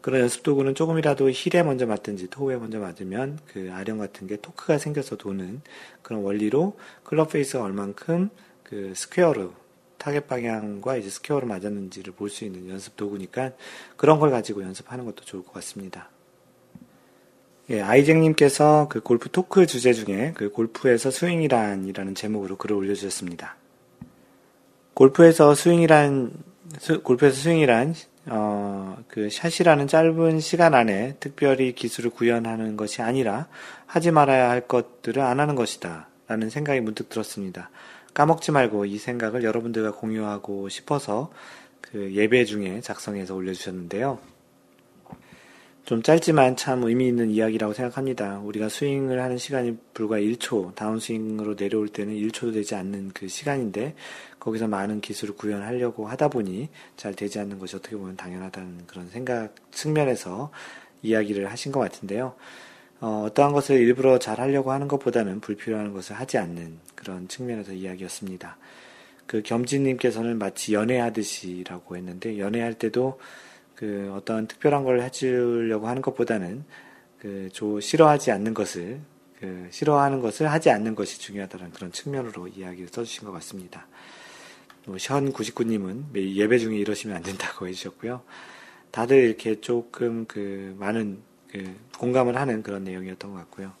그런 연습 도구는 조금이라도 heel에 먼저 맞든지 toe에 먼저 맞으면 그 아령 같은 게 토크가 생겨서 도는 그런 원리로 클럽 페이스가 얼만큼 그 스퀘어로 타겟 방향과 이제 스퀘어로 맞았는지를 볼 수 있는 연습 도구니까 그런 걸 가지고 연습하는 것도 좋을 것 같습니다. 예, 아이쟁님께서 그 골프 talk 주제 중에 그 골프에서 스윙이란이라는 제목으로 글을 올려주셨습니다. 골프에서 스윙이란, 스, 골프에서 스윙이란, 어, 그 샷이라는 짧은 시간 안에 특별히 기술을 구현하는 것이 아니라 하지 말아야 할 것들을 안 하는 것이다. 라는 생각이 문득 들었습니다. 까먹지 말고 이 생각을 여러분들과 공유하고 싶어서 그 예배 중에 작성해서 올려주셨는데요. 좀 짧지만 참 의미 있는 이야기라고 생각합니다. 우리가 스윙을 하는 시간이 불과 1초, 다운스윙으로 내려올 때는 1초도 되지 않는 그 시간인데, 거기서 많은 기술을 구현하려고 하다 보니 잘 되지 않는 것이 어떻게 보면 당연하다는 그런 생각 측면에서 이야기를 하신 것 같은데요. 어, 떠한 것을 일부러 잘 하려고 하는 것보다는 불필요한 것을 하지 않는 그런 측면에서 이야기였습니다. 그 겸지님께서는 마치 연애하듯이라고 했는데 연애할 때도 그 어떤 특별한 걸 해주려고 하는 것보다는 그 조, 싫어하지 않는 것을 그 싫어하는 것을 하지 않는 것이 중요하다는 그런 측면으로 이야기를 써주신 것 같습니다. 뭐션 99님은 예배 중에 이러시면 안 된다고 해주셨고요. 다들 이렇게 조금 그 많은 그 공감을 하는 그런 내용이었던 것 같고요.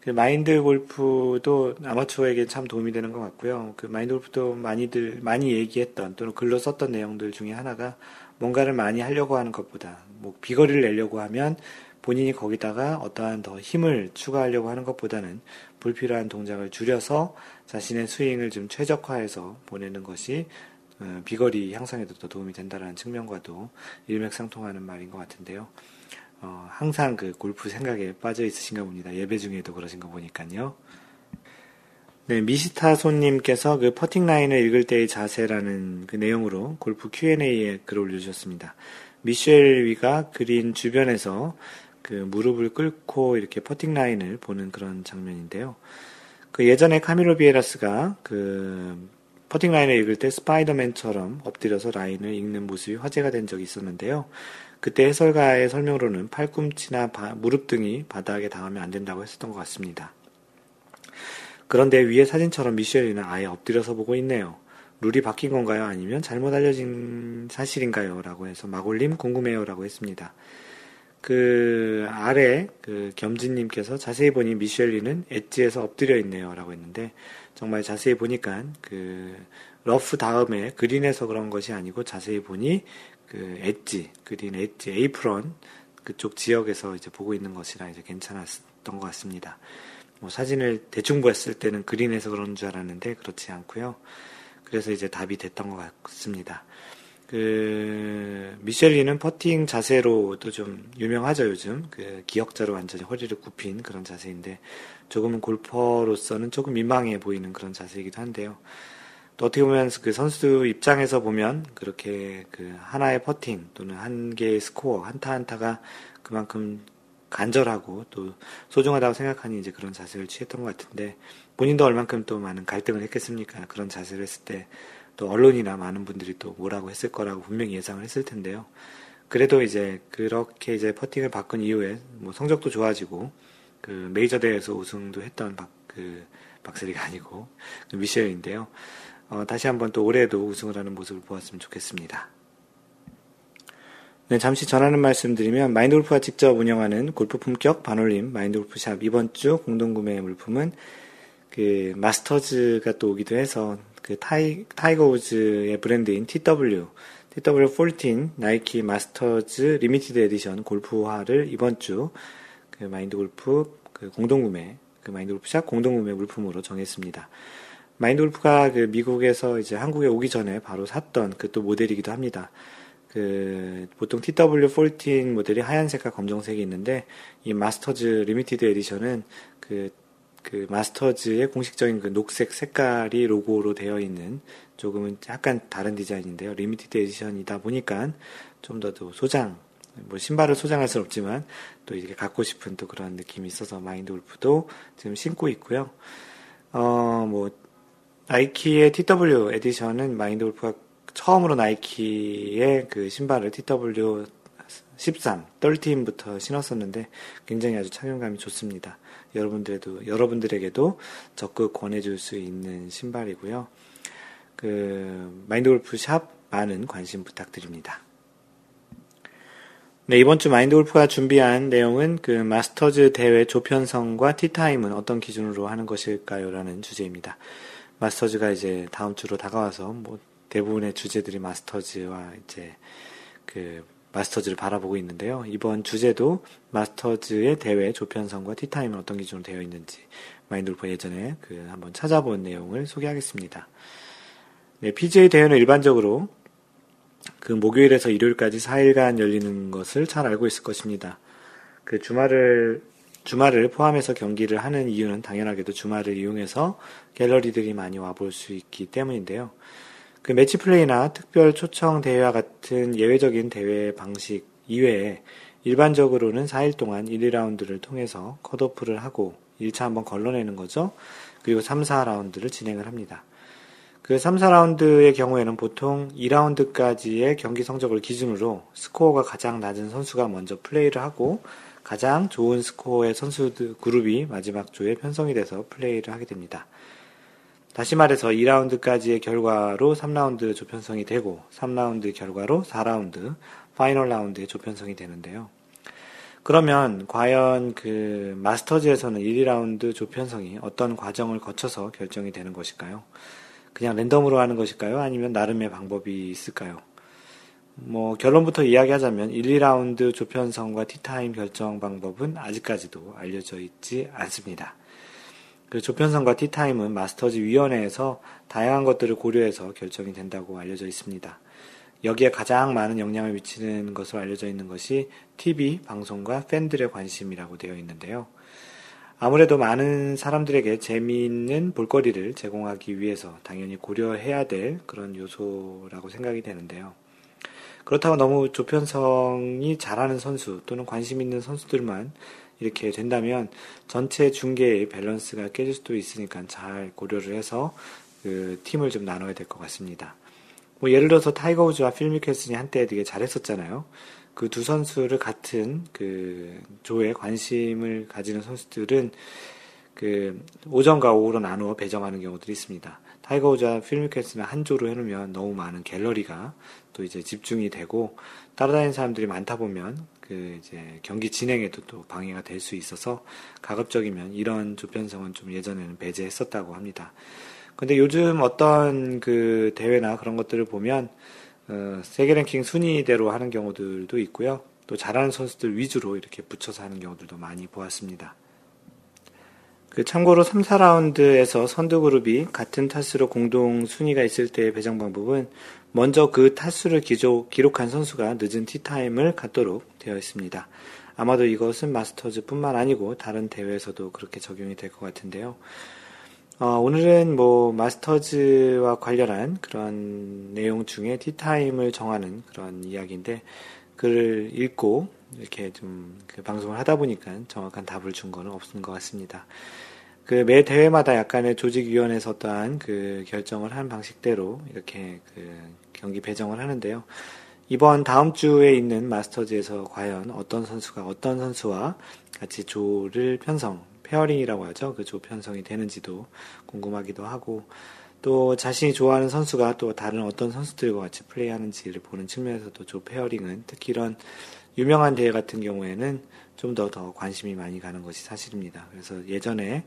그 마인드 골프도 아마추어에게 참 도움이 되는 것 같고요. 그 마인드 골프도 많이들 많이 얘기했던 또는 글로 썼던 내용들 중에 하나가 뭔가를 많이 하려고 하는 것보다 뭐 비거리를 내려고 하면 본인이 거기다가 어떠한 더 힘을 추가하려고 하는 것보다는 불필요한 동작을 줄여서 자신의 스윙을 좀 최적화해서 보내는 것이 어, 비거리 향상에도 더 도움이 된다는 측면과도 일맥상통하는 말인 것 같은데요. 어, 항상 그 골프 생각에 빠져 있으신가 봅니다. 예배 중에도 그러신 거 보니까요. 네, 미시타 손님께서 그 퍼팅 라인을 읽을 때의 자세라는 그 내용으로 골프 Q&A에 글을 올려주셨습니다. 미셸 위가 그린 주변에서 그 무릎을 꿇고 이렇게 퍼팅 라인을 보는 그런 장면인데요. 그 예전에 카밀로 비예가스가 그 퍼팅 라인을 읽을 때 스파이더맨처럼 엎드려서 라인을 읽는 모습이 화제가 된 적이 있었는데요. 그때 해설가의 설명으로는 팔꿈치나 바, 무릎 등이 바닥에 닿으면 안 된다고 했었던 것 같습니다. 그런데 위에 사진처럼 미셸 위는 아예 엎드려서 보고 있네요. 룰이 바뀐 건가요? 아니면 잘못 알려진 사실인가요? 라고 해서 마골님 궁금해요. 라고 했습니다. 그 아래 그 겸진님께서 자세히 보니 미셸 위는 edge에서 엎드려 있네요. 라고 했는데 정말 자세히 보니까 그 러프 다음에 그린에서 그런 것이 아니고 자세히 보니 그 엣지, 그린 엣지, 에이프런 그쪽 지역에서 이제 보고 있는 것이라 이제 괜찮았던 것 같습니다. 뭐 사진을 대충 보았을 때는 그린에서 그런 줄 알았는데 그렇지 않고요. 그래서 이제 답이 됐던 것 같습니다. 그 미셸리는 퍼팅 자세로도 좀 유명하죠 요즘 그 기역자로 완전히 허리를 굽힌 그런 자세인데 조금은 골퍼로서는 조금 민망해 보이는 그런 자세이기도 한데요. 또 어떻게 보면 그 선수 입장에서 보면 그렇게 그 하나의 퍼팅 또는 한 개의 스코어 한타 한타가 그만큼 간절하고 또 소중하다고 생각하니 이제 그런 자세를 취했던 것 같은데 본인도 얼만큼 또 많은 갈등을 했겠습니까? 그런 자세를 했을 때 또 언론이나 많은 분들이 또 뭐라고 했을 거라고 분명히 예상을 했을 텐데요. 그래도 이제 그렇게 이제 퍼팅을 바꾼 이후에 뭐 성적도 좋아지고 그 메이저 대회에서 우승도 했던 박, 그 박세리가 아니고 그 미셸인데요. 어, 다시 한번 또 올해도 우승을 하는 모습을 보았으면 좋겠습니다. 네, 잠시 전하는 말씀 드리면 마인드골프가 직접 운영하는 골프 품격 반올림 마인드골프샵 이번 주 공동 구매 물품은 그 마스터즈가 또 오기도 해서 그 타이, 타이거 우즈의 브랜드인 TW, TW14 나이키 마스터즈 limited edition 골프화를 이번 주 그 마인드 골프 그 공동 구매, 그 마인드 골프샵 공동 구매 물품으로 정했습니다. 마인드 골프가 그 미국에서 이제 한국에 오기 전에 바로 샀던 그 또 모델이기도 합니다. 그 보통 TW14 모델이 하얀색과 검정색이 있는데 이 마스터즈 limited edition은 그, 그 마스터즈의 공식적인 그 녹색 색깔이 로고로 되어 있는 조금은 약간 다른 디자인인데요. limited edition이다 보니까 좀 더 소장, 뭐 신발을 소장할 수는 없지만 또 이렇게 갖고 싶은 또 그런 느낌이 있어서 마인드 골프도 지금 신고 있고요. 어, 뭐, 나이키의 TW 에디션은 마인드 골프가 처음으로 나이키의 그 신발을 TW 13, 13부터 신었었는데 굉장히 아주 착용감이 좋습니다. 여러분들에도, 여러분들에게도 적극 권해줄 수 있는 신발이고요. 그, 마인드 골프 샵 많은 관심 부탁드립니다. 네, 이번 주 마인드 골프가 준비한 내용은 그 마스터즈 대회 조편성과 티타임은 어떤 기준으로 하는 것일까요? 라는 주제입니다. 마스터즈가 이제 다음 주로 다가와서 뭐 대부분의 주제들이 마스터즈와 이제 그 마스터즈를 바라보고 있는데요. 이번 주제도 마스터즈의 대회 조편성과 티타임은 어떤 기준으로 되어 있는지 마인드골프 예전에 그 한번 찾아본 내용을 소개하겠습니다. 네, PGA 대회는 일반적으로 그 목요일에서 일요일까지 4일간 열리는 것을 잘 알고 있을 것입니다. 그 주말을 주말을 포함해서 경기를 하는 이유는 당연하게도 주말을 이용해서 갤러리들이 많이 와볼 수 있기 때문인데요. 그 매치 플레이나 특별 초청 대회와 같은 예외적인 대회 방식 이외에 일반적으로는 4일 동안 1, 2라운드를 통해서 컷오프를 하고 1차 한번 걸러내는 거죠. 그리고 3, 4라운드를 진행을 합니다. 그 3, 4라운드의 경우에는 보통 2라운드까지의 경기 성적을 기준으로 스코어가 가장 낮은 선수가 먼저 플레이를 하고 가장 좋은 스코어의 선수들 그룹이 마지막 조에 편성이 돼서 플레이를 하게 됩니다. 다시 말해서 2라운드까지의 결과로 3라운드 조편성이 되고 3라운드 결과로 4라운드 final 라운드의 조편성이 되는데요. 그러면 과연 그 마스터즈에서는 1, 2라운드 조편성이 어떤 과정을 거쳐서 결정이 되는 것일까요? 그냥 랜덤으로 하는 것일까요? 아니면 나름의 방법이 있을까요? 뭐 결론부터 이야기하자면 1, 2라운드 조편성과 tee time 결정 방법은 아직까지도 알려져 있지 않습니다. 그 조편성과 티타임은 마스터즈 위원회에서 다양한 것들을 고려해서 결정이 된다고 알려져 있습니다. 여기에 가장 많은 영향을 미치는 것으로 알려져 있는 것이 TV, 방송과 팬들의 관심이라고 되어 있는데요. 아무래도 많은 사람들에게 재미있는 볼거리를 제공하기 위해서 당연히 고려해야 될 그런 요소라고 생각이 되는데요. 그렇다고 너무 조편성이 잘하는 선수 또는 관심 있는 선수들만 이렇게 된다면 전체 중계의 밸런스가 깨질 수도 있으니까 잘 고려를 해서 그 팀을 좀 나눠야 될 것 같습니다. 뭐 예를 들어서 타이거 우즈와 필 미켈슨이 한때 되게 잘했었잖아요. 그 두 선수를 같은 그 조에 관심을 가지는 선수들은 그 오전과 오후로 나누어 배정하는 경우들이 있습니다. 타이거 우즈와 필 미켈슨을 한 조로 해놓으면 너무 많은 갤러리가 또 이제 집중이 되고 따라다니는 사람들이 많다 보면 그 이제 경기 진행에도 또 방해가 될 수 있어서 가급적이면 이런 조편성은 좀 예전에는 배제했었다고 합니다. 근데 요즘 어떤 그 대회나 그런 것들을 보면 어, 세계 랭킹 순위대로 하는 경우들도 있고요. 또 잘하는 선수들 위주로 이렇게 붙여서 하는 경우들도 많이 보았습니다. 그 참고로 3, 4라운드에서 선두 그룹이 같은 타수로 공동 순위가 있을 때의 배정 방법은 먼저 그 타수를 기록, 한 선수가 늦은 티타임을 갖도록 되어 있습니다. 아마도 이것은 마스터즈 뿐만 아니고 다른 대회에서도 그렇게 적용이 될 것 같은데요. 어, 오늘은 뭐 마스터즈와 관련한 그런 내용 중에 티타임을 정하는 그런 이야기인데 글을 읽고 이렇게 좀 그 방송을 하다 보니까 정확한 답을 준 거는 없는 것 같습니다. 그 매 대회마다 약간의 조직위원회에서 어떠한 그 결정을 한 방식대로 이렇게 그 경기 배정을 하는데요. 이번 다음 주에 있는 마스터즈에서 과연 어떤 선수가 어떤 선수와 같이 조를 편성, pairing이라고 하죠. 그 조 편성이 되는지도 궁금하기도 하고 또 자신이 좋아하는 선수가 또 다른 어떤 선수들과 같이 플레이하는지를 보는 측면에서도 조 pairing은 특히 이런 유명한 대회 같은 경우에는 좀 더더 더 관심이 많이 가는 것이 사실입니다. 그래서 예전에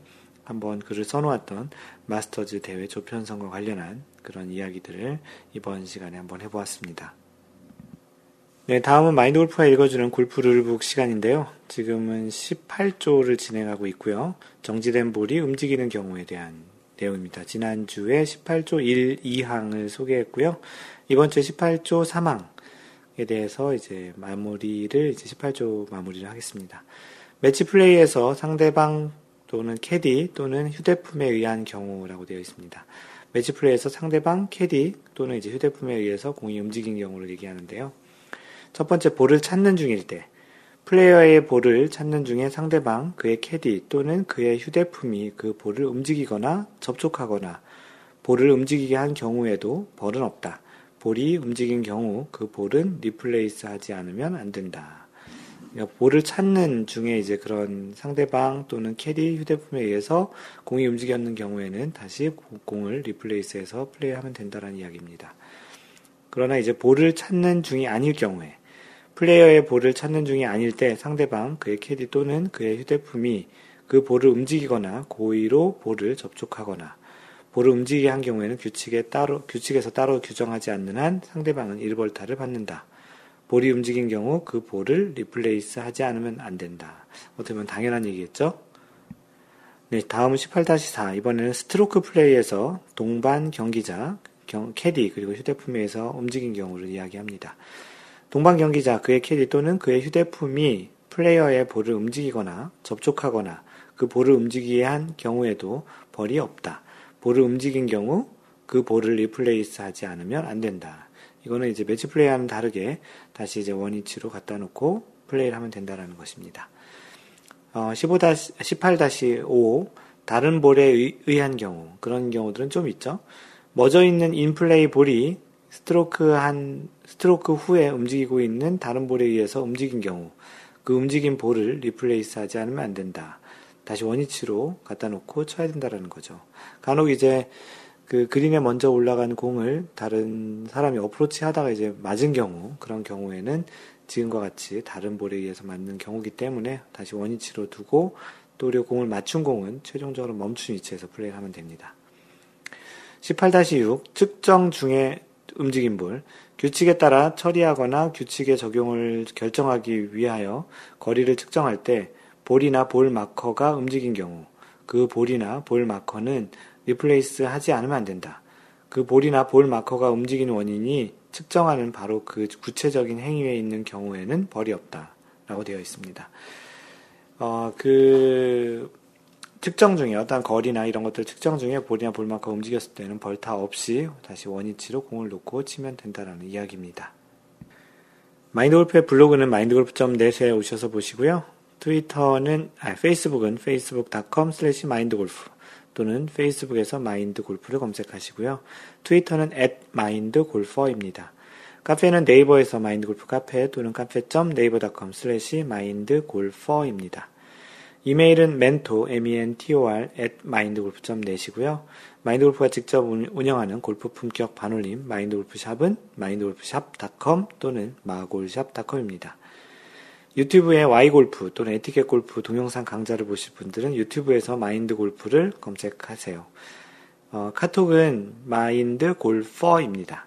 한번 글을 써놓았던 마스터즈 대회 조편성과 관련한 그런 이야기들을 이번 시간에 한번 해보았습니다. 네, 다음은 마인드 골프가 읽어주는 골프 룰북 시간인데요. 지금은 18조를 진행하고 있고요. 정지된 볼이 움직이는 경우에 대한 내용입니다. 지난주에 18조 1, 2항을 소개했고요. 이번 주 18조 3항에 대해서 이제 마무리를, 이제 18조 마무리를 하겠습니다. 매치 플레이에서 상대방 또는 캐디 또는 휴대품에 의한 경우라고 되어 있습니다. 매치 플레이에서 상대방 캐디 또는 이제 휴대품에 의해서 공이 움직인 경우를 얘기하는데요. 첫 번째 볼을 찾는 중일 때 플레이어의 볼을 찾는 중에 상대방 그의 캐디 또는 그의 휴대품이 그 볼을 움직이거나 접촉하거나 볼을 움직이게 한 경우에도 벌은 없다. 볼이 움직인 경우 그 볼은 replace 하지 않으면 안 된다. 볼을 찾는 중에 이제 그런 상대방 또는 캐디 휴대폰에 의해서 공이 움직였는 경우에는 다시 공을 리플레이스해서 플레이하면 된다는 이야기입니다. 그러나 이제 볼을 찾는 중이 아닐 경우에 플레이어의 볼을 찾는 중이 아닐 때 상대방 그의 캐디 또는 그의 휴대품이 그 볼을 움직이거나 고의로 볼을 접촉하거나 볼을 움직이게 한 경우에는 규칙에 따로 규칙에서 따로 규정하지 않는 한 상대방은 1벌타를 받는다. 볼이 움직인 경우 그 볼을 replace 하지 않으면 안 된다. 어떻게 보면 당연한 얘기겠죠? 네, 다음은 18-4. 이번에는 스트로크 플레이에서 동반 경기자, 경, 캐디, 그리고 휴대품에서 움직인 경우를 이야기합니다. 동반 경기자, 그의 캐디 또는 그의 휴대품이 플레이어의 볼을 움직이거나 접촉하거나 그 볼을 움직이게 한 경우에도 벌이 없다. 볼을 움직인 경우 그 볼을 replace 하지 않으면 안 된다. 이거는 이제 매치 플레이와는 다르게 다시 이제 원위치로 갖다 놓고 플레이를 하면 된다라는 것입니다. 어, 15 18-5 다른 볼에 의한 경우 그런 경우들은 좀 있죠. 멎어 있는 인플레이 볼이 스트로크 한 스트로크 후에 움직이고 있는 다른 볼에 의해서 움직인 경우 그 움직인 볼을 replace 하지 않으면 안 된다. 다시 원위치로 갖다 놓고 쳐야 된다라는 거죠. 간혹 이제 그 그린에 먼저 올라간 공을 다른 사람이 어프로치 하다가 이제 맞은 경우, 그런 경우에는 지금과 같이 다른 볼에 의해서 맞는 경우기 때문에 다시 원위치로 두고 또 우리가 공을 맞춘 공은 최종적으로 멈춘 위치에서 플레이를 하면 됩니다. 18-6 측정 중에 움직인 볼 규칙에 따라 처리하거나 규칙의 적용을 결정하기 위하여 거리를 측정할 때 볼이나 볼 마커가 움직인 경우 그 볼이나 볼 마커는 replace 하지 않으면 안 된다. 그 볼이나 볼 마커가 움직이는 원인이 측정하는 바로 그 구체적인 행위에 있는 경우에는 벌이 없다. 라고 되어 있습니다. 어, 그, 측정 중에 어떤 거리나 이런 것들 측정 중에 볼이나 볼마커 움직였을 때는 벌타 없이 다시 원위치로 공을 놓고 치면 된다라는 이야기입니다. 마인드골프의 블로그는 마인드골프.net에 오셔서 보시고요. 트위터는 아, 페이스북은 facebook.com slash mindgolf 또는 페이스북에서 마인드 골프를 검색하시고요. 트위터는 at mindgolfer입니다. 카페는 네이버에서 마인드 골프 카페 또는 카페.naver.com slash mindgolfer입니다. 이메일은 mentor, m-e-n-t-o-r, at mindgolf.net이고요. 마인드골프가 직접 운영하는 골프 품격 반올림 마인드골프샵은 마인드골프샵.com 또는 마골샵.com입니다. 유튜브에 Y골프 또는 에티켓 골프 동영상 강좌를 보실 분들은 유튜브에서 마인드 골프를 검색하세요. 어, 카톡은 마인드 골퍼입니다.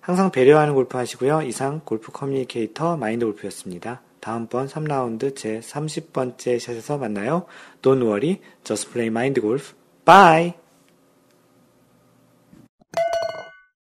항상 배려하는 골프 하시고요. 이상 골프 communicator 마인드 골프였습니다. 다음번 3라운드 제 30번째 샷에서 만나요. Don't worry, just play mind golf. Bye!